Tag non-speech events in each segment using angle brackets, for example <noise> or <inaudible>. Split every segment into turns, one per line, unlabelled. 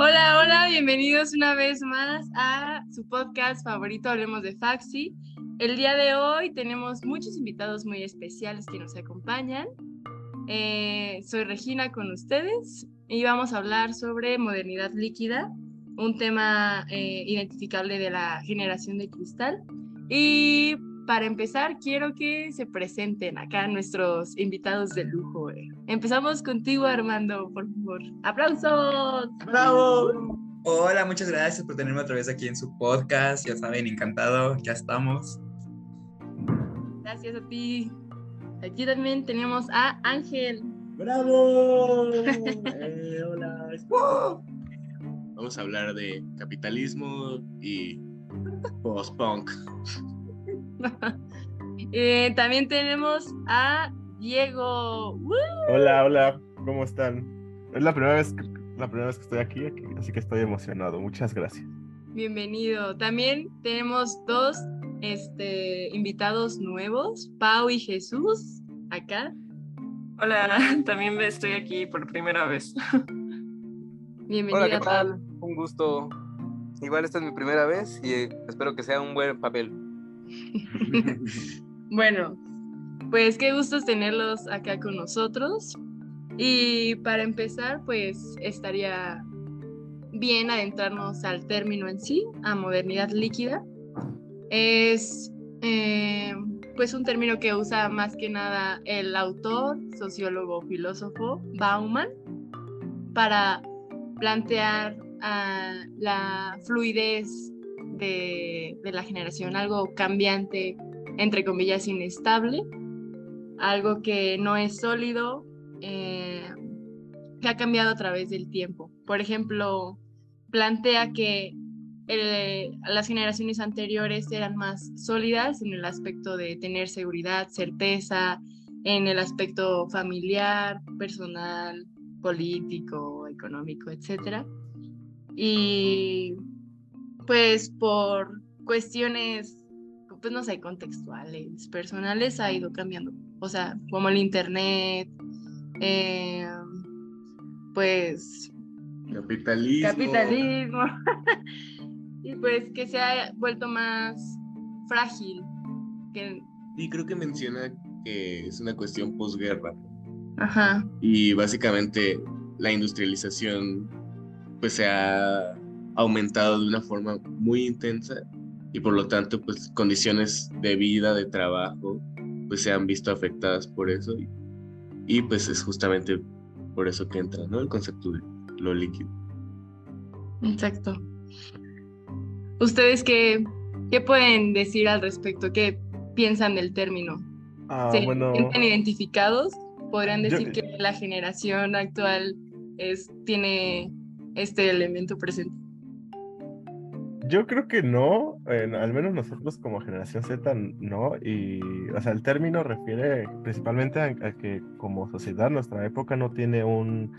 Hola, hola, bienvenidos una vez más a su podcast favorito, Hablemos de Faxi. El día de hoy tenemos muchos invitados muy especiales que nos acompañan. Eh, soy Regina con ustedes y vamos a hablar sobre modernidad líquida, un tema eh, identificable de la generación de cristal. Y para empezar, quiero que se presenten acá nuestros invitados de lujo. eh. Empezamos contigo, Armando, por favor. ¡Aplausos!
¡Bravo! Hola, muchas gracias por tenerme otra vez aquí en su podcast. Ya saben, encantado, ya estamos.
Gracias a ti. Aquí también tenemos a Ángel.
¡Bravo! <laughs> Eh, hola. Vamos a hablar de capitalismo y post-punk. <laughs>
Eh, también tenemos a Diego. ¡Woo!
Hola, hola, ¿cómo están? Es la primera vez que, la primera vez que estoy aquí, aquí, así que estoy emocionado. Muchas gracias.
Bienvenido. También tenemos dos este, invitados nuevos, Pau y Jesús, acá.
Hola, <laughs> también estoy aquí por primera vez.
Bienvenido.
Hola, ¿qué tal? Un gusto. Igual esta es mi primera vez y espero que sea un buen papel. <laughs>
Bueno, pues qué gustos tenerlos acá con nosotros. Y para empezar, pues estaría bien adentrarnos al término en sí, a modernidad líquida. Es eh, pues un término que usa más que nada el autor, sociólogo, filósofo Bauman para plantear la fluidez de, la generación, algo cambiante, entre comillas, inestable, algo que no es sólido, eh, que ha cambiado a través del tiempo. Por ejemplo, plantea que el- las generaciones anteriores eran más sólidas en el aspecto de tener seguridad, certeza, en el aspecto familiar, personal, político, económico, etc. Y pues por cuestiones, pues no sé, contextuales, personales, ha ido cambiando. O sea, como el internet, eh, pues
Capitalismo.
capitalismo. <laughs> y pues que se ha vuelto más frágil. Que,
Y creo que menciona que es una cuestión posguerra.
ajá,
Y básicamente la industrialización pues se ha aumentado de una forma muy intensa y por lo tanto pues condiciones de vida, de trabajo pues se han visto afectadas por eso y, y, pues es justamente por eso que entra ¿no? el concepto de lo líquido.
exacto. ¿Ustedes qué, qué pueden decir al respecto? ¿Qué piensan del término?
Ah,
¿Se
bueno,
sienten identificados? ¿Podrían
Yo-
decir que la generación actual es, tiene este elemento presente?
Yo creo que no, en- al menos nosotros como generación Z no, y o sea, el término refiere principalmente a, a que como sociedad nuestra época no tiene un,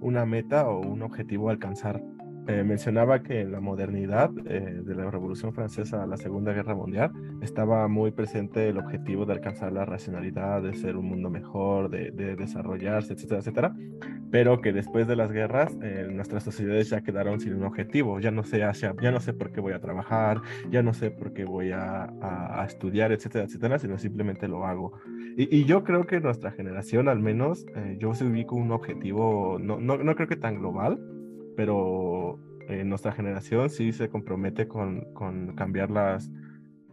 una meta o un objetivo a alcanzar. Eh, mencionaba que en la modernidad, eh, de la Revolución Francesa a la Segunda Guerra Mundial, estaba muy presente el objetivo de alcanzar la racionalidad, de ser un mundo mejor, de, de desarrollarse, etcétera, etcétera, pero que después de las guerras eh, nuestras sociedades ya quedaron sin un objetivo, ya no sé hacia, ya no sé por qué voy a trabajar, ya no sé por qué voy a estudiar, etcétera, etcétera, sino simplemente lo hago. Y, y yo creo que nuestra generación, al menos, eh, yo se ubico un objetivo, no, no, no creo que tan global, pero eh, nuestra generación sí se compromete con, con cambiar las,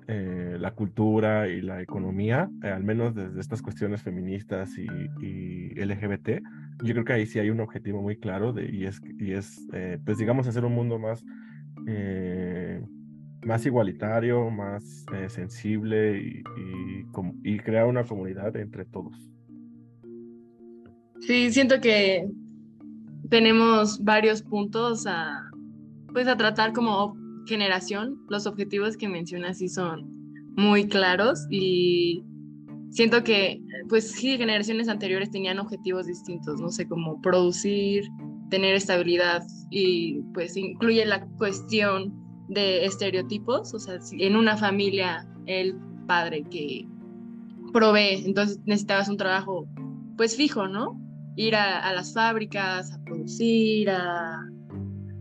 eh, la cultura y la economía, eh, al menos desde estas cuestiones feministas y, y LGBT. Yo creo que ahí sí hay un objetivo muy claro de, y es, y es eh, pues digamos, hacer un mundo más, más igualitario, más sensible y, y, y crear una comunidad entre todos.
Sí, siento que tenemos varios puntos a, pues a tratar como generación. Los objetivos que mencionas sí son muy claros y siento que, pues sí, generaciones anteriores tenían objetivos distintos, no sé, como producir, tener estabilidad y pues incluye la cuestión de estereotipos, o sea, si en una familia el padre que provee, entonces necesitabas un trabajo pues fijo, ¿no? Ir a, a las fábricas, a producir, a,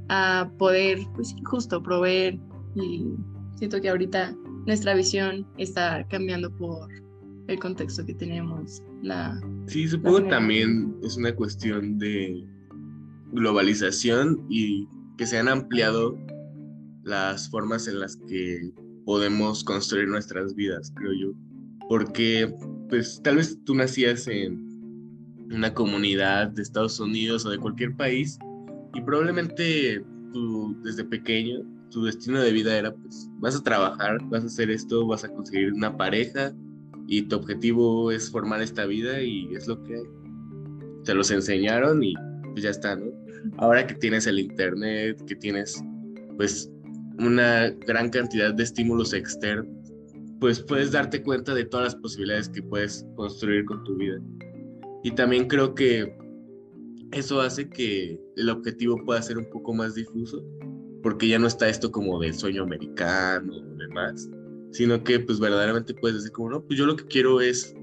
a poder, pues justo proveer. Y siento que ahorita nuestra visión está cambiando por el contexto que tenemos. La,
sí, supongo que también es una cuestión de globalización y que se han ampliado las formas en las que podemos construir nuestras vidas, creo yo. Porque, pues, tal vez tú nacías en una comunidad de Estados Unidos o de cualquier país y probablemente tú, desde pequeño, tu destino de vida era, pues, vas a trabajar, vas a hacer esto, vas a conseguir una pareja y tu objetivo es formar esta vida y es lo que. Te los enseñaron y pues ya está, ¿no? Ahora que tienes el internet, que tienes, pues, una gran cantidad de estímulos externos, pues puedes darte cuenta de todas las posibilidades que puedes construir con tu vida. Y también creo que eso hace que el objetivo pueda ser un poco más difuso, porque ya no está esto como del sueño americano o demás, sino que pues verdaderamente puedes decir como, no, pues yo lo que quiero es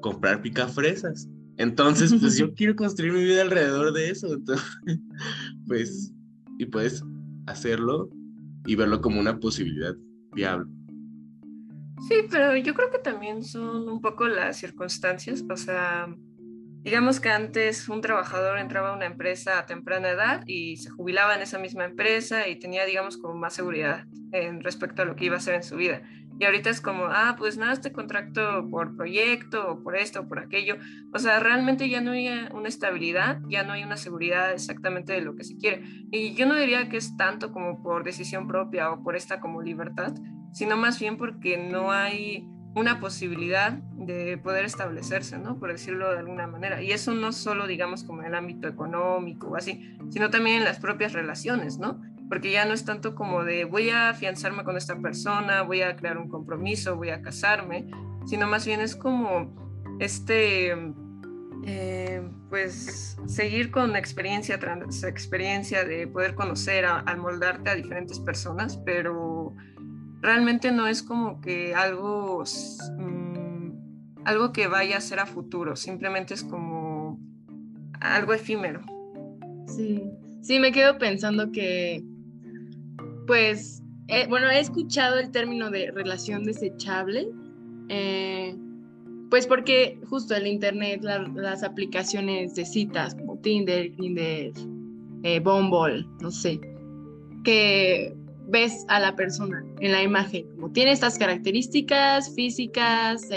comprar picafresas. Entonces, <laughs> pues yo quiero construir mi vida alrededor de eso. Entonces, <laughs> pues, y puedes hacerlo y verlo como una posibilidad viable.
Sí, pero yo creo que también son un poco las circunstancias, o sea, digamos que antes un trabajador entraba a una empresa a temprana edad y se jubilaba en esa misma empresa y tenía, digamos, como más seguridad en respecto a lo que iba a hacer en su vida. Y ahorita es como, ah, pues nada, este contrato por proyecto o por esto o por aquello. O sea, realmente ya no hay una estabilidad, ya no hay una seguridad exactamente de lo que se quiere. Y yo no diría que es tanto como por decisión propia o por esta como libertad, sino más bien porque no hay una posibilidad de poder establecerse, ¿no? Por decirlo de alguna manera. Y eso no solo, digamos, como en el ámbito económico o así, sino también en las propias relaciones, ¿no? porque ya no es tanto como de voy a afianzarme con esta persona, voy a crear un compromiso, voy a casarme, sino más bien es como este, eh, pues seguir con experiencia tras experiencia de poder conocer, al moldarte a diferentes personas, pero realmente no es como que algo, mm, algo que vaya a ser a futuro, simplemente es como algo efímero.
Sí, sí, me quedo pensando que pues, eh, bueno, he escuchado el término de relación desechable, eh, pues porque justo el Internet, las aplicaciones de citas como Tinder, Tinder, eh, Bumble, no sé, que ves a la persona en la imagen, como tiene estas características físicas,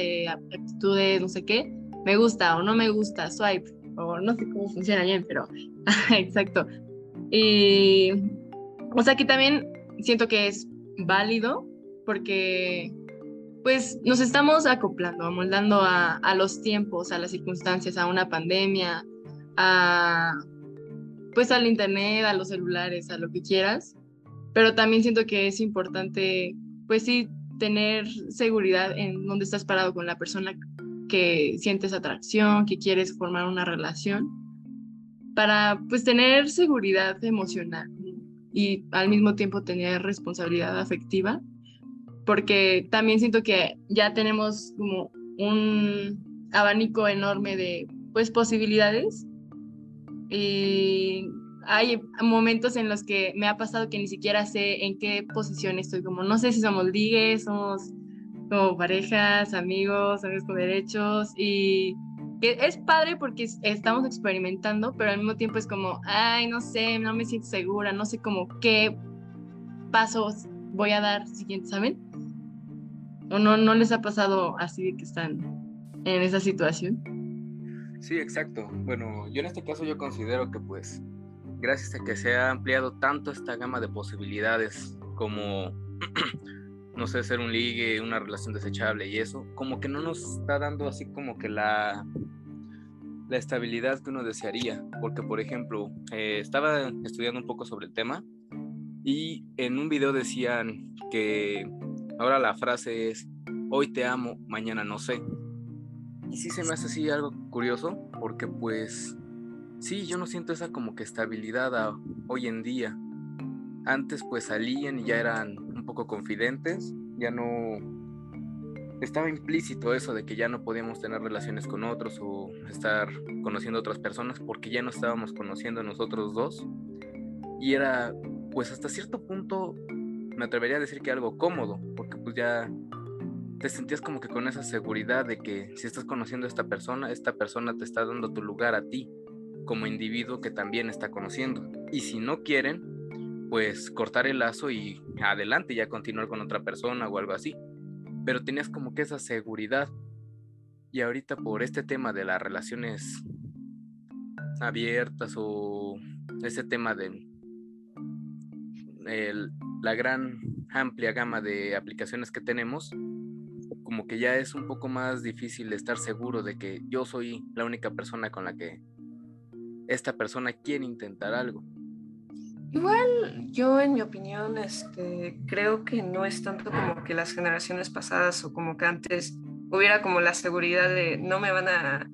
aptitudes, no sé qué, me gusta o no me gusta, swipe, o no sé cómo funciona bien, pero <laughs> exacto. Y, o sea que también siento que es válido porque pues nos estamos acoplando, amoldando a, los tiempos, a las circunstancias, a una pandemia, a pues al internet, a los celulares, a lo que quieras. Pero también siento que es importante, pues sí, tener seguridad en dónde estás parado con la persona que sientes atracción, que quieres formar una relación, para pues tener seguridad emocional, y al mismo tiempo tener responsabilidad afectiva, porque también siento que ya tenemos como un abanico enorme de pues posibilidades y hay momentos en los que me ha pasado que ni siquiera sé en qué posición estoy, como no sé si somos ligues, somos como parejas, amigos, amigos con derechos y es padre porque estamos experimentando, pero al mismo tiempo es como, ay, no sé, no me siento segura, no sé como qué pasos voy a dar siguiente, ¿saben? ¿O no, no les ha pasado así de que están en esa situación?
Sí, exacto. Bueno, yo en este caso yo considero que pues gracias a que se ha ampliado tanto esta gama de posibilidades como, <clears throat> no sé, ser un ligue, una relación desechable y eso, como que no nos está dando así como que la la estabilidad que uno desearía, porque por ejemplo, eh, estaba estudiando un poco sobre el tema y en un video decían que ahora la frase es, hoy te amo, mañana no sé. Y sí se me hace así algo curioso, porque pues sí, yo no siento esa como que estabilidad hoy en día. Antes pues salían y ya eran un poco confidentes, ya no estaba implícito eso de que ya no podíamos tener relaciones con otros o estar conociendo a otras personas porque ya no estábamos conociendo a nosotros dos. Y era, pues hasta cierto punto, me atrevería a decir que algo cómodo, porque pues ya te sentías como que con esa seguridad de que si estás conociendo a esta persona, esta persona te está dando tu lugar a ti como individuo que también está conociendo. Y si no quieren, pues cortar el lazo y adelante ya continuar con otra persona o algo así. Pero tenías como que esa seguridad. Y ahorita por este tema de las relaciones abiertas o ese tema de la gran amplia gama de aplicaciones que tenemos, como que ya es un poco más difícil estar seguro de que yo soy la única persona con la que esta persona quiere intentar algo.
Igual yo en mi opinión este, creo que no es tanto como que las generaciones pasadas o como que antes hubiera como la seguridad de no me van a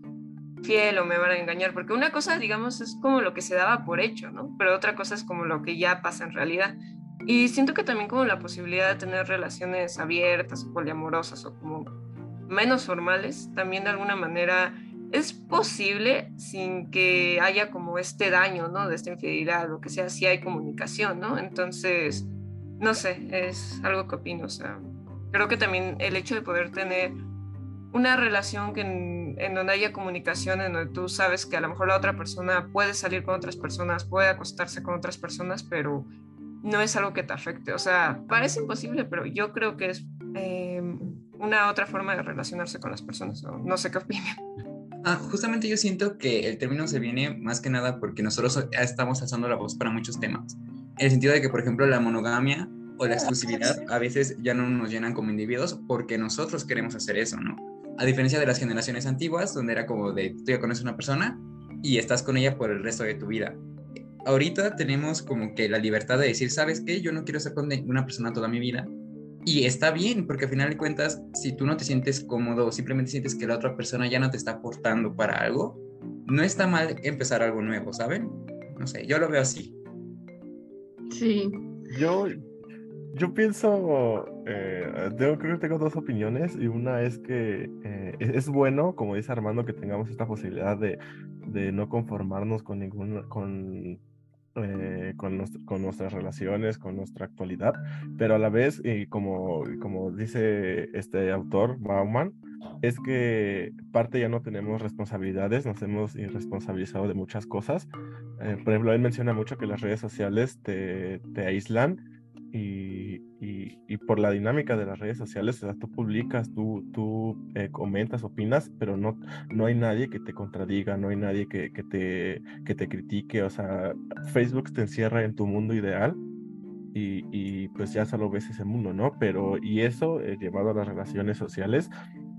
fiel o me van a engañar, porque una cosa digamos es como lo que se daba por hecho, ¿no? Pero otra cosa es como lo que ya pasa en realidad. Y siento que también como la posibilidad de tener relaciones abiertas o poliamorosas o como menos formales, también de alguna manera es posible sin que haya como este daño, ¿no? De esta infidelidad, lo que sea, si hay comunicación, ¿no? Entonces, no sé, es algo que opino, o sea, creo que también el hecho de poder tener una relación que en, donde haya comunicación, en donde tú sabes que a lo mejor la otra persona puede salir con otras personas, puede acostarse con otras personas, pero no es algo que te afecte. O sea, parece imposible, pero yo creo que es eh, una otra forma de relacionarse con las personas. No, no sé qué <laughs> opinan.
Ah, justamente yo siento que el término se viene más que nada porque nosotros estamos alzando la voz para muchos temas. En el sentido de que, por ejemplo, la monogamia o la exclusividad a veces ya no nos llenan como individuos porque nosotros queremos hacer eso, ¿no? A diferencia de las generaciones antiguas, donde era como de tú ya conoces a una persona y estás con ella por el resto de tu vida ahorita tenemos como que la libertad de decir, ¿sabes qué? Yo no quiero estar con una persona toda mi vida. Y está bien, porque al final de cuentas, si tú no te sientes cómodo o simplemente sientes que la otra persona ya no te está aportando para algo, no está mal empezar algo nuevo, ¿saben? No sé, yo lo veo así.
Sí.
Yo, yo pienso, eh, creo que tengo dos opiniones y una es que eh, es, bueno, como dice Armando, que tengamos esta posibilidad de, de no conformarnos con ningún, con eh, con, nuestras relaciones, con nuestra actualidad, pero a la vez, y como, como dice este autor, Bauman, es que parte ya no tenemos responsabilidades, nos hemos irresponsabilizado de muchas cosas. Eh, por ejemplo, él menciona mucho que las redes sociales te, te aíslan y, y, por la dinámica de las redes sociales, o sea, tú publicas, tú, tú eh, comentas, opinas, pero no, no hay nadie que te contradiga, no hay nadie que, que, te, que te critique, o sea, Facebook te encierra en tu mundo ideal y, y pues ya solo ves ese mundo, ¿no? Pero, y eso eh, llevado a las relaciones sociales,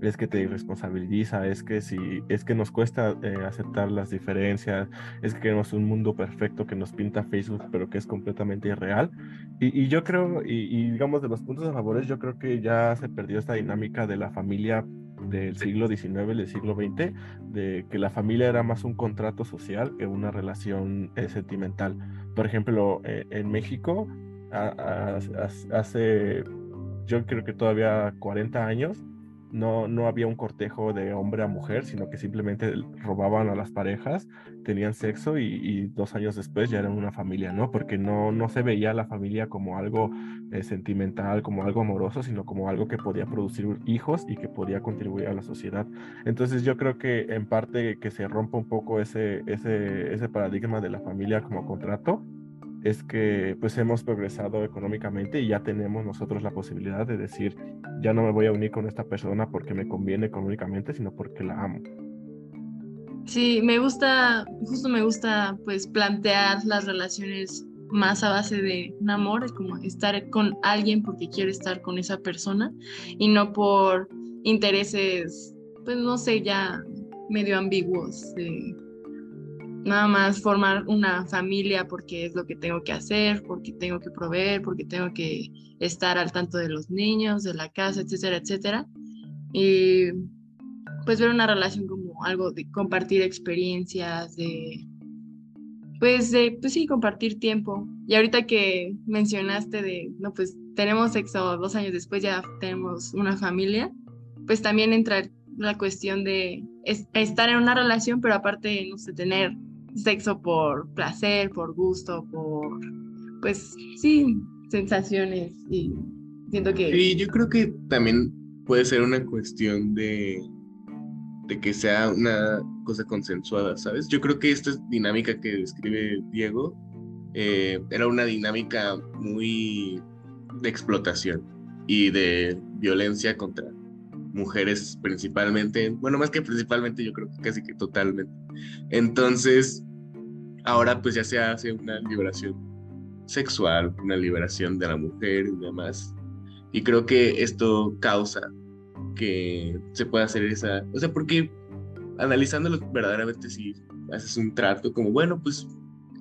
es que te irresponsabiliza, es que si es que nos cuesta eh, aceptar las diferencias, es que queremos un mundo perfecto que nos pinta Facebook, pero que es completamente irreal. Y, y yo creo, y, digamos de los puntos a favores, yo creo que ya se perdió esta dinámica de la familia del siglo XIX, del siglo XX, de que la familia era más un contrato social que una relación eh, sentimental. Por ejemplo, eh, en México, hace, yo creo que todavía 40 años, no, no había un cortejo de hombre a mujer, sino que simplemente robaban a las parejas, tenían sexo y, dos años después ya eran una familia, ¿no? Porque no, no se veía la familia como algo eh, sentimental, como algo amoroso, sino como algo que podía producir hijos y que podía contribuir a la sociedad. Entonces yo creo que en parte que se rompa un poco ese, ese, ese paradigma de la familia como contrato es que pues hemos progresado económicamente y ya tenemos nosotros la posibilidad de decir, ya no me voy a unir con esta persona porque me conviene económicamente, sino porque la amo.
Sí, me gusta, justo me gusta pues plantear las relaciones más a base de un amor, es como estar con alguien porque quiero estar con esa persona y no por intereses, pues no sé, ya medio ambiguos nada más formar una familia porque es lo que tengo que hacer, porque tengo que proveer, porque tengo que estar al tanto de los niños, de la casa, etcétera, etcétera. Y pues ver una relación como algo de compartir experiencias, de pues de pues sí, compartir tiempo. Y ahorita que mencionaste de, no, pues tenemos sexo dos años después, ya tenemos una familia, pues también entra la cuestión de estar en una relación, pero aparte, no sé, tener sexo por placer, por gusto, por, pues sí, sensaciones y siento que...
Yo creo que también puede ser una cuestión de, de que sea una cosa consensuada, ¿sabes? Yo creo que esta dinámica que describe Diego eh, era una dinámica muy de explotación y de violencia contra mujeres principalmente, bueno, más que principalmente, yo creo que casi que totalmente. Entonces, ahora pues ya se hace una liberación sexual, una liberación de la mujer y demás. Y creo que esto causa que se pueda hacer esa, o sea, porque analizándolo verdaderamente si haces un trato como, bueno, pues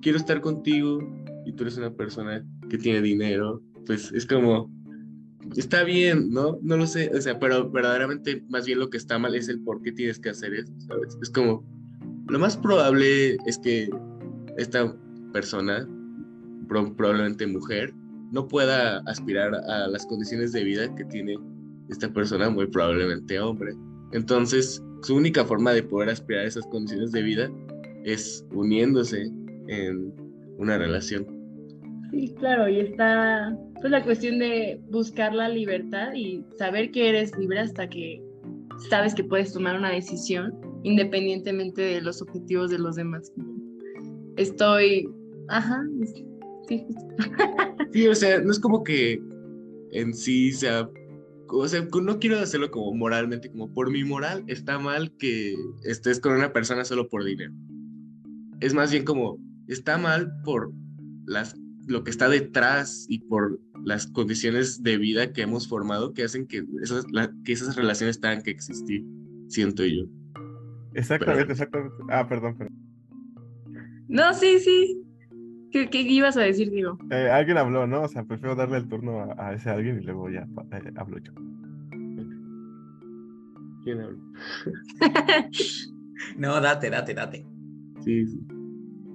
quiero estar contigo y tú eres una persona que tiene dinero, pues es como, está bien, ¿no? No lo sé, o sea, pero verdaderamente más bien lo que está mal es el por qué tienes que hacer eso, ¿sabes? Es como, lo más probable es que esta persona, probablemente mujer, no pueda aspirar a las condiciones de vida que tiene esta persona, muy probablemente hombre. Entonces, su única forma de poder aspirar a esas condiciones de vida es uniéndose en una relación.
Sí, claro, y está pues la cuestión de buscar la libertad y saber que eres libre hasta que sabes que puedes tomar una decisión independientemente de los objetivos de los demás. Estoy, ajá, sí. <laughs>
sí, o sea, no es como que en sí sea o sea, no quiero hacerlo como moralmente, como por mi moral está mal que estés con una persona solo por dinero. Es más bien como está mal por las, lo que está detrás y por las condiciones de vida que hemos formado que hacen que esas, que esas relaciones tengan que existir, siento yo.
Exactamente, exactamente. Ah, perdón, perdón.
No, sí, sí. ¿Qué, qué ibas a decir, digo?
Eh, alguien habló, ¿no? O sea, prefiero darle el turno a, ese alguien y luego ya eh, hablo yo.
¿Quién habla? <laughs>
no, date, date, date.
Sí, sí.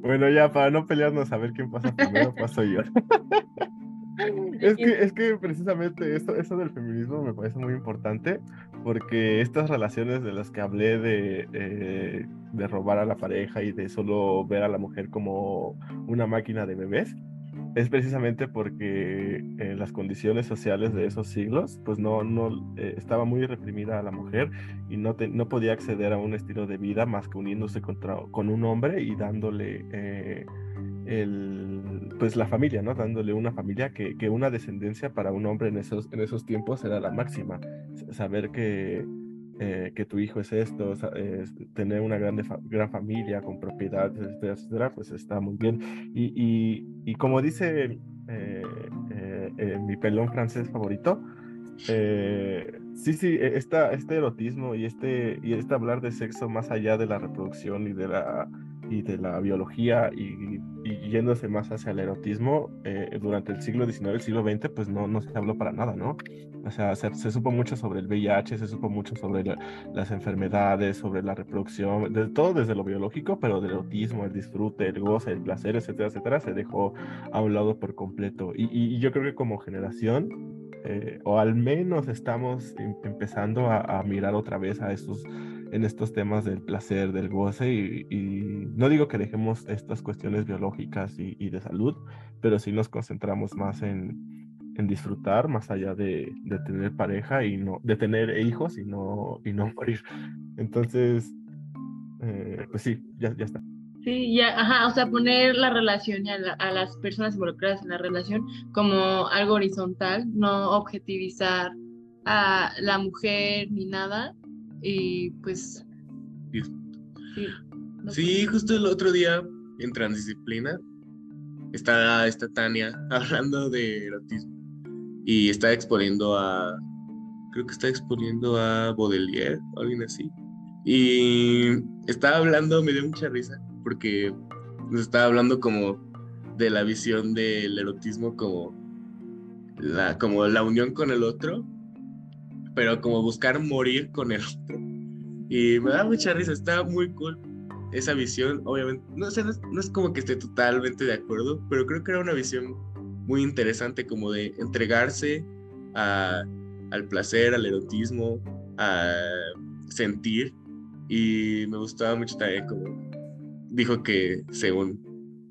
Bueno, ya para no pelearnos a ver quién pasa primero, paso yo. <laughs> es, que, es que precisamente esto, eso del feminismo me parece muy importante porque estas relaciones de las que hablé de, eh, de robar a la pareja y de solo ver a la mujer como una máquina de bebés, es precisamente porque eh, las condiciones sociales de esos siglos, pues no, no eh, estaba muy reprimida a la mujer y no, no podía acceder a un estilo de vida más que uniéndose contra, con un hombre y dándole eh, el, pues la familia, ¿no? Dándole una familia que, que, una descendencia para un hombre en esos, en esos tiempos era la máxima. Saber que eh, que tu hijo es esto, tener una grande gran familia con propiedades, etcétera, etcétera, pues está muy bien. Y, y, y como dice eh, eh, mi pelón francés favorito, sí, sí, e, esta, este erotismo y este, y este hablar de sexo más allá de la reproducción y de la y de la biología y, yéndose más hacia el erotismo eh, durante el siglo XIX, el siglo XX, pues no, no se habló para nada, ¿no? O sea, se, supo mucho sobre el VIH, se supo mucho sobre las enfermedades, sobre la reproducción, de todo desde lo biológico, pero del erotismo, el disfrute, el goce, el placer, etcétera, etcétera, se dejó a un lado por completo. Y, y yo creo que como generación, eh, o al menos estamos em, empezando a, a mirar otra vez a estos en estos temas del placer, del goce, y, no digo que dejemos estas cuestiones biológicas y, de salud, pero sí nos concentramos más en, disfrutar más allá de, de, tener pareja y no, de tener hijos y no, y no <laughs> morir. Entonces, eh, pues sí, ya, ya está.
Sí, ya, ajá, o sea, poner la relación y a, a, las personas involucradas en la relación como algo horizontal, no objetivizar a la mujer ni nada, y pues...
Sí, justo el otro día en Transdisciplina está, esta Tania <laughs> hablando de erotismo y está exponiendo a, creo que está exponiendo a Baudelaire o alguien así. Y estaba hablando, me dio mucha risa, porque nos estaba hablando como de la visión del erotismo como la, como la unión con el otro pero como buscar morir con el otro. Y me da mucha risa, está muy cool esa visión, obviamente, no, sé, no, es, como que esté totalmente de acuerdo, pero creo que era una visión muy interesante como de entregarse a, al placer, al erotismo, a sentir, y me gustaba mucho también como dijo que según,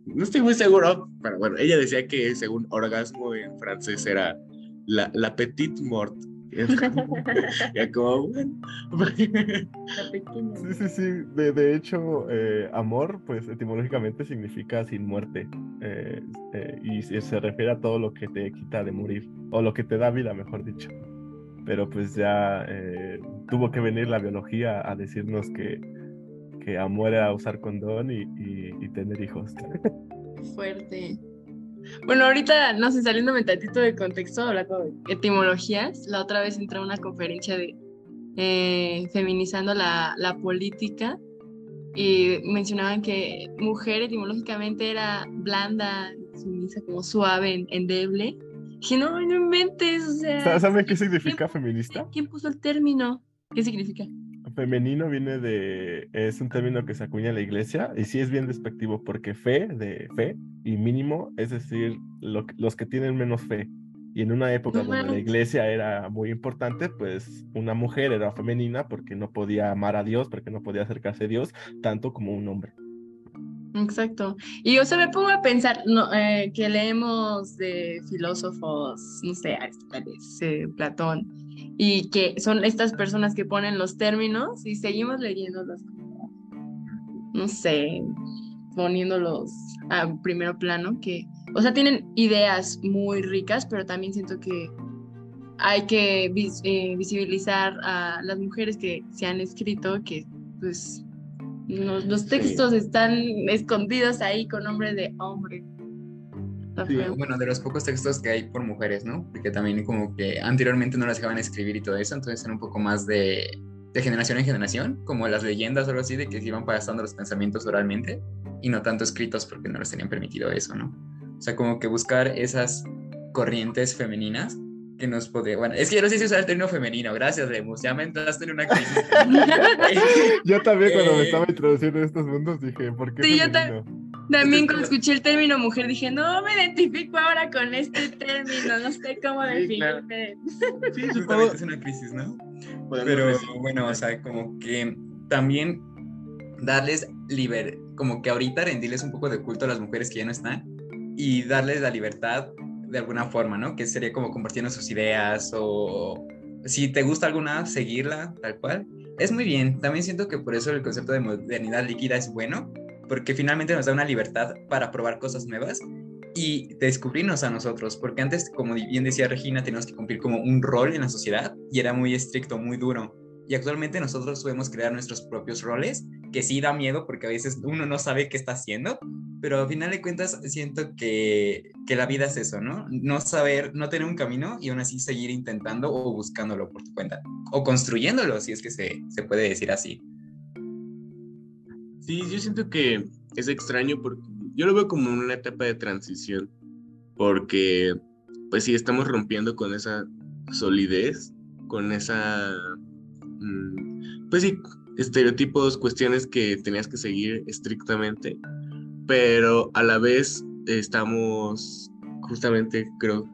no estoy muy seguro, pero bueno, ella decía que según orgasmo en francés era la, la petite mort. <laughs> ya como, bueno.
Sí, sí, sí. De, de hecho, eh, amor, pues etimológicamente significa sin muerte. eh, eh, y se se refiere a todo lo que te quita de morir, o lo que te da vida, mejor dicho. Pero pues ya eh, tuvo que venir la biología a decirnos que, que amor era usar condón y, y- y tener hijos. <laughs>
Fuerte. Bueno, ahorita, no sé, saliéndome tantito de contexto, hablando de etimologías, la otra vez entré a una conferencia de eh, feminizando la, la política y mencionaban que mujer etimológicamente era blanda, sumisa, como suave, endeble. Dije, no, no inventes, o sea,
Sa- ¿Saben qué significa feminista?
¿quién puso el término? ¿Qué significa?
Femenino viene de, es un término que se acuña en la iglesia y sí es bien despectivo porque fe, de fe, y mínimo, es decir, lo los que tienen menos fe. Y en una época
No
donde la iglesia era muy importante, pues una mujer era femenina porque no podía amar a Dios, porque no podía acercarse a Dios tanto como un hombre.
Exacto. Y o sea, me pongo a pensar no, eh, que leemos de filósofos, no sé, Aristóteles, eh, Platón, y que son estas personas que ponen los términos y seguimos leyéndolos no sé, poniéndolos a primero plano, que, o sea, tienen ideas muy ricas, pero también siento que hay que vis- eh, visibilizar a las mujeres que se han escrito, que pues los, los
Sí.
textos están escondidos ahí con nombre de hombre.
Sí, bueno, de los pocos textos que hay por mujeres, ¿no? Porque también como que anteriormente no las dejaban escribir y todo eso, entonces era un poco más de, de generación en generación, como las leyendas o algo así, de que se iban pasando los pensamientos oralmente y no tanto escritos porque no les tenían permitido eso, ¿no? O sea, como que buscar esas corrientes femeninas que nos podría... Bueno, es que yo no sé si usar el término femenino, gracias, Lemus, ya me entraste en una crisis. <laughs>
Yo también cuando me
Eh.
estaba introduciendo en estos mundos dije, ¿por qué
Sí, yo
femenino?
También cuando escuché el término mujer dije, no me identifico ahora con este término, no sé cómo
Sí, claro.
definirme.
Sí,
Justamente es una crisis, ¿no?
podemos
Pero
decir.
bueno, o sea, como que también darles liber, como que ahorita rendirles un poco de culto a las mujeres que ya no están y darles la libertad de alguna forma, ¿no? Que sería como compartiendo sus ideas o si te gusta alguna, seguirla tal cual. Es muy bien. También siento que por eso el concepto de modernidad líquida es bueno, porque finalmente nos da una libertad para probar cosas nuevas y descubrirnos a nosotros, porque antes, como bien decía Regina, teníamos que cumplir como un rol en la sociedad y era muy estricto, muy duro. Y actualmente nosotros podemos crear nuestros propios roles, que sí da miedo porque a veces uno no sabe qué está haciendo, pero al final de cuentas siento que, que la vida es eso, ¿no? No saber, no tener un camino y aún así seguir intentando o buscándolo por tu cuenta, o construyéndolo, si es que se, se puede decir así.
Sí, yo siento que es extraño porque yo lo veo como una etapa de transición, porque pues sí, estamos rompiendo con esa solidez, con esa, pues sí, estereotipos, cuestiones que tenías que seguir estrictamente, pero a la vez estamos justamente, creo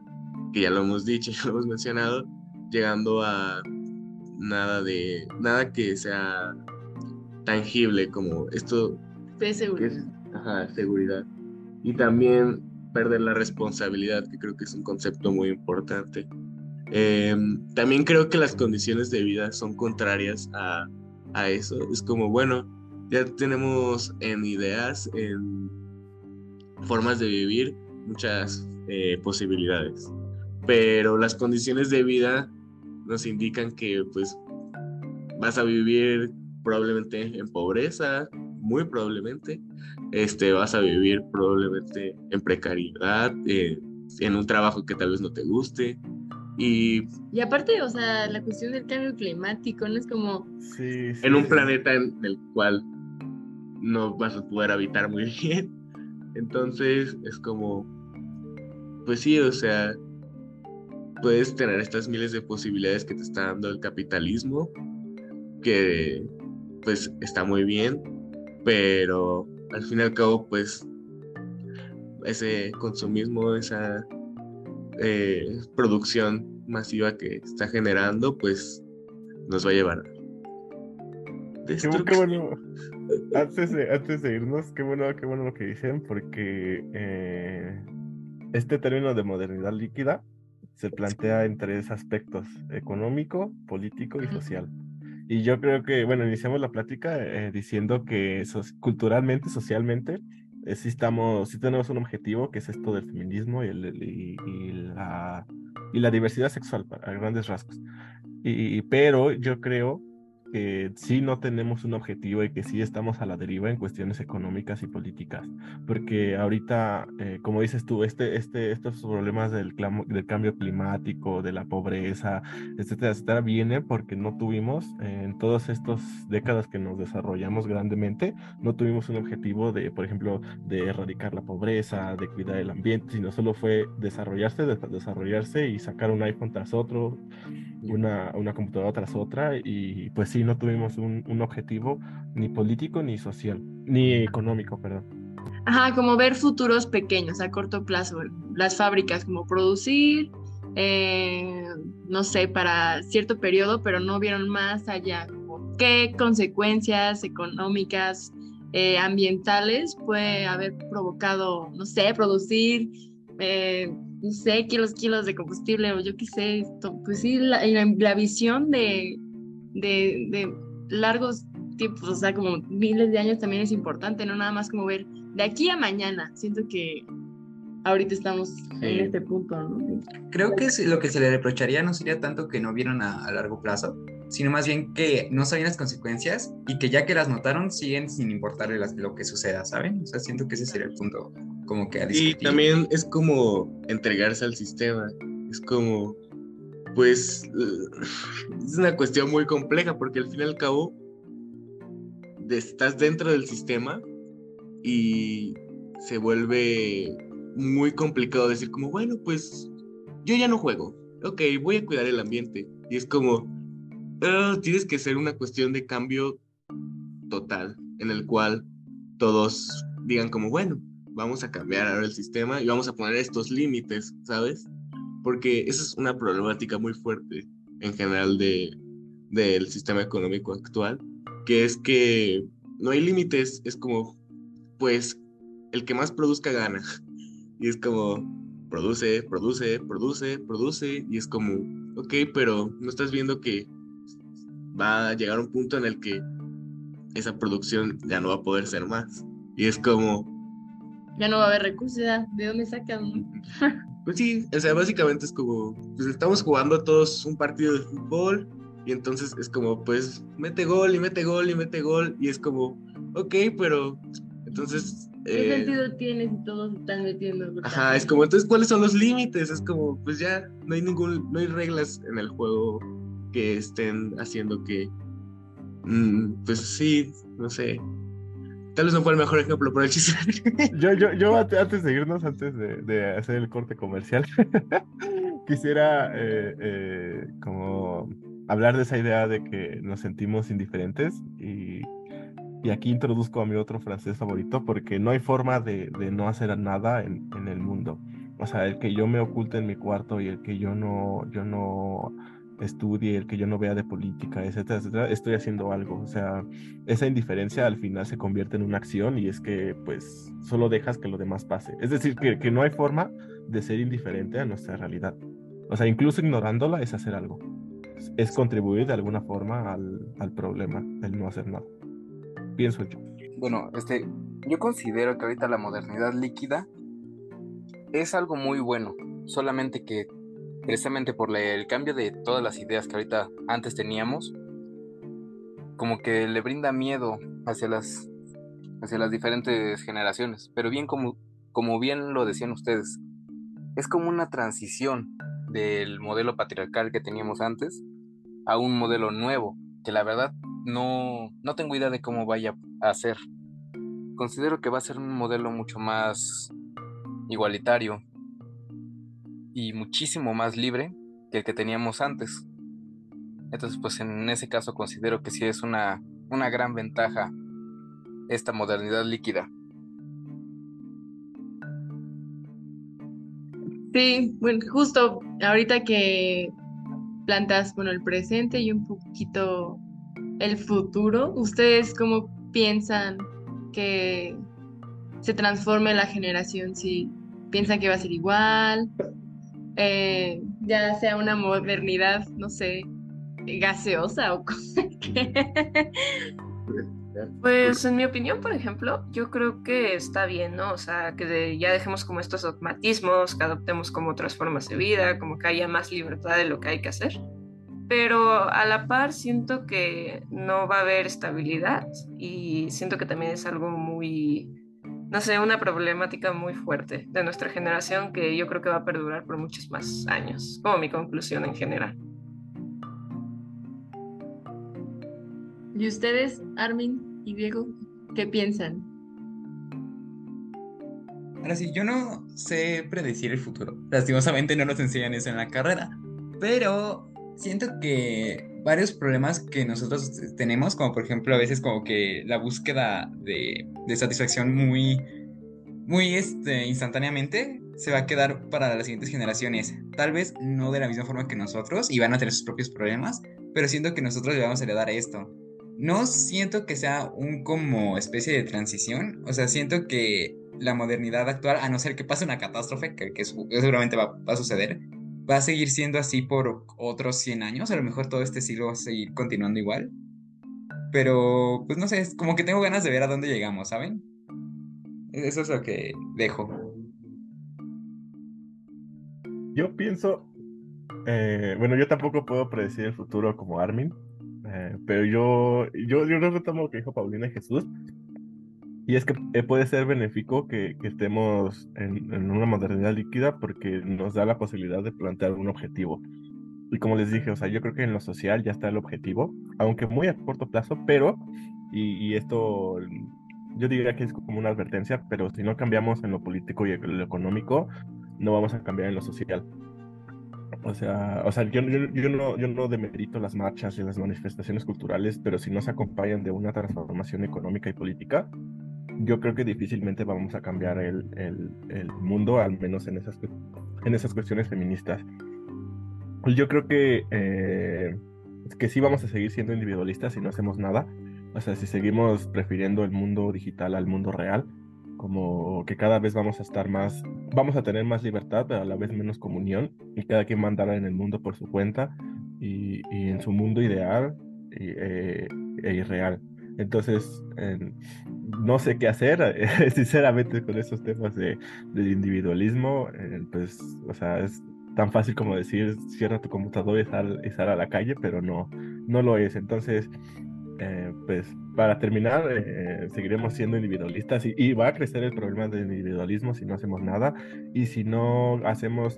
que ya lo hemos dicho, <laughs> ya lo hemos mencionado, llegando a nada de, nada que sea tangible como esto que es ajá, seguridad. Y también perder la responsabilidad, que creo que es un concepto muy importante. Eh, también creo que las condiciones de vida son contrarias a, eso. Es como, bueno, ya tenemos en ideas, en formas de vivir, muchas eh, posibilidades. Pero las condiciones de vida nos indican que pues vas a vivir probablemente en pobreza, muy probablemente, este, vas a vivir probablemente en precariedad, eh, en un trabajo que tal vez no te guste. Y
Y aparte, o sea, la cuestión del cambio climático, ¿no? Es como,
Sí, sí,
en un
sí.
planeta en el cual no vas a poder habitar muy <laughs> bien. Entonces es como, pues sí, o sea, puedes tener estas miles de posibilidades que te está dando el capitalismo, que pues está muy bien, pero al fin y al cabo, pues ese consumismo, esa eh, producción masiva que está generando, pues nos va a llevar
Qué, bueno. <laughs> Antes de, antes de irnos, qué bueno, qué bueno lo que dicen, porque eh, este término de modernidad líquida se plantea en tres aspectos, económico, político y social. Y yo creo que, bueno, iniciamos la plática eh, diciendo que culturalmente, socialmente, eh, sí, estamos, sí tenemos un objetivo que es esto del feminismo y, el, y, la, y la diversidad sexual a grandes rasgos. Y, pero yo creo que sí no tenemos un objetivo y que sí estamos a la deriva en cuestiones económicas y políticas, porque ahorita, eh, como dices tú, este, este, estos problemas del, del cambio climático, de la pobreza, etcétera, etcétera, viene porque no tuvimos, en todas estas décadas que nos desarrollamos grandemente, no tuvimos un objetivo de, por ejemplo, de erradicar la pobreza, de cuidar el ambiente, sino solo fue desarrollarse, desarrollarse y sacar un iPhone tras otro, una, una computadora tras otra, y pues sí, no tuvimos un, un, objetivo ni político ni social, ni económico, perdón.
Ajá, como ver futuros pequeños a corto plazo, las fábricas, como producir, eh, no sé, para cierto periodo, pero no vieron más allá, como qué consecuencias económicas, eh, ambientales puede haber provocado, no sé, producir, eh, no sé, kilos, kilos de combustible o yo qué sé, pues sí, la, la visión de de, de largos tiempos, o sea, como miles de años también es importante, no nada más como ver de aquí a mañana. Siento que ahorita estamos en este punto, ¿no?
Creo que lo que se le reprocharía no sería tanto que no vieron a, largo plazo, sino más bien que no sabían las consecuencias y que ya que las notaron siguen sin importarle lo que suceda, ¿saben? O sea, siento que ese sería el punto como que a
Y también es como entregarse al sistema, es como pues es una cuestión muy compleja porque al fin y al cabo estás dentro del sistema y se vuelve muy complicado decir como, bueno, pues yo ya no juego, ok, voy a cuidar el ambiente. Y es como, ah, tienes que ser una cuestión de cambio total en el cual todos digan como, bueno, vamos a cambiar ahora el sistema y vamos a poner estos límites, ¿sabes? porque esa es una problemática muy fuerte en general de, del sistema económico actual, que es que no hay límites, es como, pues, el que más produzca gana. <laughs> Y es como, produce, produce, produce, produce, y es como, ok, pero no estás viendo que va a llegar un punto en el que esa producción ya no va a poder ser más. Y es como...
Ya no va a haber recursos, ¿de dónde sacan? <laughs>
Pues sí, o sea, básicamente es como, pues estamos jugando todos un partido de fútbol y entonces es como, pues mete gol y mete gol y mete gol y es como, ok, pero entonces...
¿Qué eh, sentido tiene si todos están metiendo?
Ajá, es como, entonces, ¿cuáles son los límites? Es como, pues ya, no hay ningún, no hay reglas en el juego que estén haciendo que, mm, pues sí, no sé, Tal vez no fue el mejor ejemplo, pero el chiste. <laughs>
yo, yo, yo antes de irnos, antes de, hacer el corte comercial, <laughs> quisiera eh, eh, como hablar de esa idea de que nos sentimos indiferentes y, y, aquí introduzco a mi otro francés favorito porque no hay forma de, de no hacer nada en, en, el mundo. O sea, el que yo me oculte en mi cuarto y el que yo no, yo no estudie, el que yo no vea de política, etcétera, etcétera, estoy haciendo algo. O sea, esa indiferencia al final se convierte en una acción y es que pues solo dejas que lo demás pase. Es decir, que, que no hay forma de ser indiferente a nuestra realidad. O sea, incluso ignorándola es hacer algo. Es, contribuir de alguna forma al, al problema, el no hacer nada. Pienso yo.
Bueno, este, yo considero que ahorita la modernidad líquida es algo muy bueno, solamente que precisamente por el cambio de todas las ideas que ahorita antes teníamos, como que le brinda miedo hacia las, hacia las diferentes generaciones. Pero bien como, como bien lo decían ustedes, es como una transición del modelo patriarcal que teníamos antes a un modelo nuevo, que la verdad no, no tengo idea de cómo vaya a ser. Considero que va a ser un modelo mucho más igualitario, y muchísimo más libre que el que teníamos antes. Entonces, pues en ese caso considero que sí es una, una gran ventaja esta modernidad líquida.
Sí, bueno, justo ahorita que plantas, bueno, el presente y un poquito el futuro. ¿Ustedes cómo piensan que se transforme la generación? Si piensan que va a ser igual, eh, ya sea una modernidad, no sé, gaseosa o <laughs> cosa que...
Pues en mi opinión, por ejemplo, yo creo que está bien, ¿no? O sea, que ya dejemos como estos dogmatismos, que adoptemos como otras formas de vida, como que haya más libertad de lo que hay que hacer. Pero a la par siento que no va a haber estabilidad y siento que también es algo muy, no sé, una problemática muy fuerte de nuestra generación que yo creo que va a perdurar por muchos más años, como mi conclusión en general.
¿Y ustedes, Armin y Diego, qué piensan?
Ahora sí, yo no sé predecir el futuro. Lastimosamente no nos enseñan eso en la carrera. Pero siento que varios problemas que nosotros tenemos, como por ejemplo a veces como que la búsqueda de, satisfacción muy, muy este, instantáneamente, se va a quedar para las siguientes generaciones. Tal vez no de la misma forma que nosotros y van a tener sus propios problemas, pero siento que nosotros le vamos a heredar esto no siento que sea un como especie de transición, o sea, siento que la modernidad actual, a no ser que pase una catástrofe, que, seguramente va, a suceder, va a seguir siendo así por otros 100 años, a lo mejor todo este siglo va a seguir continuando igual. Pero, pues no sé, es como que tengo ganas de ver a dónde llegamos, ¿saben? Eso es lo que dejo.
Yo pienso, eh, bueno, yo tampoco puedo predecir el futuro como Armin, eh, pero yo, yo, yo retomo lo que dijo Paulina Jesús. Y es que eh, puede ser benéfico que, que estemos en, en, una modernidad líquida porque nos da la posibilidad de plantear un objetivo. Y como les dije, o sea, yo creo que en lo social ya está el objetivo, aunque muy a corto plazo, pero, y, y esto yo diría que es como una advertencia, pero si no cambiamos en lo político y en lo económico, no vamos a cambiar en lo social. O sea, o sea yo, yo, no, yo no demerito las marchas y las manifestaciones culturales, pero si no se acompañan de una transformación económica y política, yo creo que difícilmente vamos a cambiar el, el, el mundo, al menos en esas, en esas cuestiones feministas. Yo creo que, eh, que sí vamos a seguir siendo individualistas si no hacemos nada. O sea, si seguimos prefiriendo el mundo digital al mundo real, como que cada vez vamos a estar más, vamos a tener más libertad, pero a la vez menos comunión, y cada quien mandará en el mundo por su cuenta y, y en su mundo ideal eh, e irreal. Entonces, no sé qué hacer, <laughs> sinceramente, con esos temas de, de individualismo, eh, pues, o sea, es tan fácil como decir, cierra tu computador y sal, y sal a la calle, pero no, no lo es. Entonces, eh, pues para terminar, eh, seguiremos siendo individualistas y, va a crecer el problema del individualismo si no hacemos nada y si no hacemos,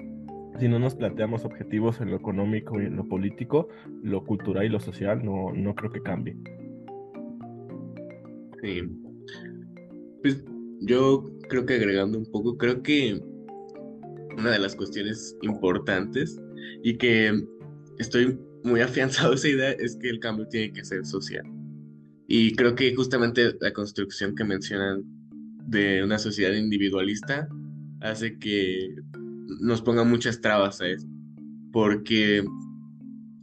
si no nos planteamos objetivos en lo económico y en lo político, lo cultural y lo social, no, no creo que cambie.
Sí. Pues yo creo que agregando un poco, creo que una de las cuestiones importantes y que estoy muy <laughs> afianzado esa idea es que el cambio tiene que ser social. Y creo que justamente la construcción que mencionan de una sociedad individualista hace que nos ponga muchas trabas a eso. Porque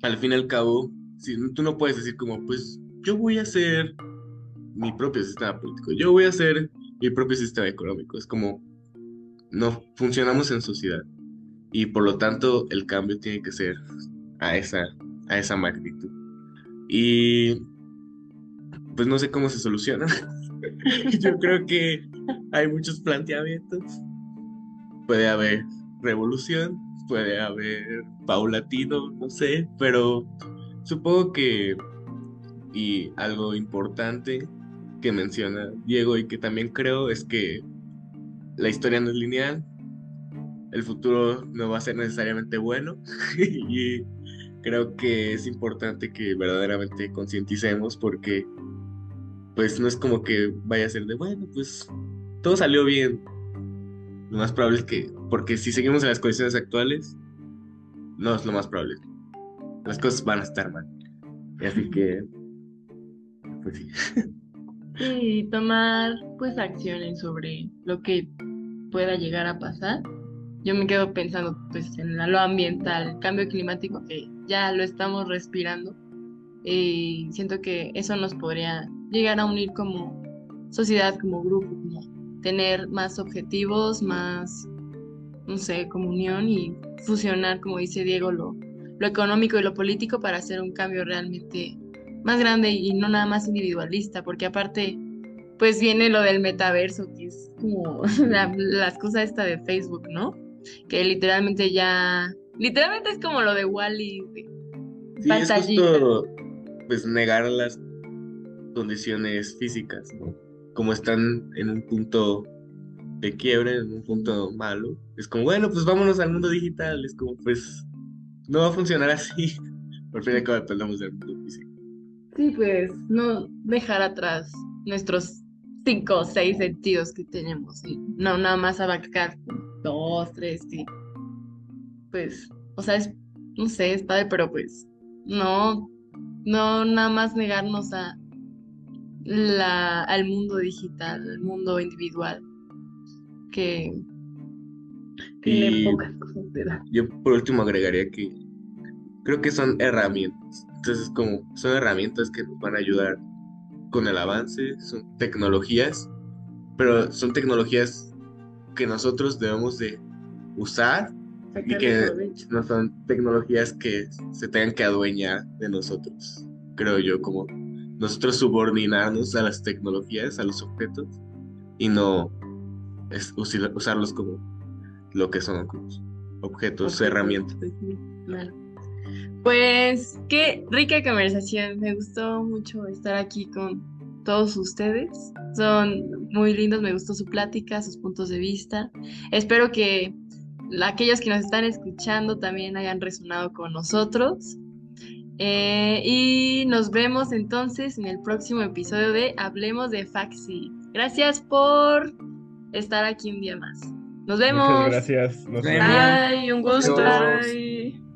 al fin y al cabo, si, tú no puedes decir como, pues yo voy a hacer mi propio sistema político, yo voy a hacer mi propio sistema económico. Es como, no funcionamos en sociedad. Y por lo tanto, el cambio tiene que ser a esa a esa magnitud. Y pues no sé cómo se soluciona. <laughs> Yo creo que hay muchos planteamientos. Puede haber revolución, puede haber paulatino, no sé, pero supongo que, y algo importante que menciona Diego y que también creo es que la historia no es lineal, el futuro no va a ser necesariamente bueno <laughs> y creo que es importante que verdaderamente concienticemos porque pues no es como que vaya a ser de, bueno, pues todo salió bien. Lo más probable es que, porque si seguimos en las condiciones actuales, no es lo más probable. Las cosas van a estar mal. Así que, pues sí. <laughs>
Y tomar pues acciones sobre lo que pueda llegar a pasar. Yo me quedo pensando pues en lo ambiental, cambio climático que ya lo estamos respirando. Y siento que eso nos podría llegar a unir como sociedad, como grupo, como tener más objetivos, más, no sé, comunión y fusionar, como dice Diego, lo, lo económico y lo político para hacer un cambio realmente más grande y no nada más individualista, porque aparte, pues viene lo del metaverso, que es como <laughs> la, la excusa esta de Facebook, ¿no? Que literalmente ya, literalmente es como lo de Wally.
Sí, es justo, pues negar las condiciones físicas, ¿no? Como están en un punto de quiebre, en un punto malo, es como, bueno, pues vámonos al mundo digital, es como, pues, no va a funcionar así. <laughs> Por fin cabo dependemos del mundo
Sí, pues, no dejar atrás nuestros cinco o seis sentidos que tenemos y no nada más abarcar dos, tres, sí. Pues, o sea, es, no sé, es padre, pero pues, no, no nada más negarnos a la, al mundo digital, al mundo individual, que
y yo por último agregaría que creo que son herramientas. Entonces, como son herramientas que nos van a ayudar con el avance, son tecnologías, pero son tecnologías que nosotros debemos de usar y que no son tecnologías que se tengan que adueñar de nosotros, creo yo, como nosotros subordinarnos a las tecnologías, a los objetos y no es, usarlos como lo que son objetos, herramientas.
Pues, pues qué rica conversación, me gustó mucho estar aquí con todos ustedes. Son muy lindos, me gustó su plática, sus puntos de vista. Espero que aquellos que nos están escuchando también hayan resonado con nosotros. Eh, y nos vemos entonces en el próximo episodio de Hablemos de Faxi. Gracias por estar aquí un día más. Nos vemos.
Muchas gracias.
Nos vemos. Bye, un gusto. Bye.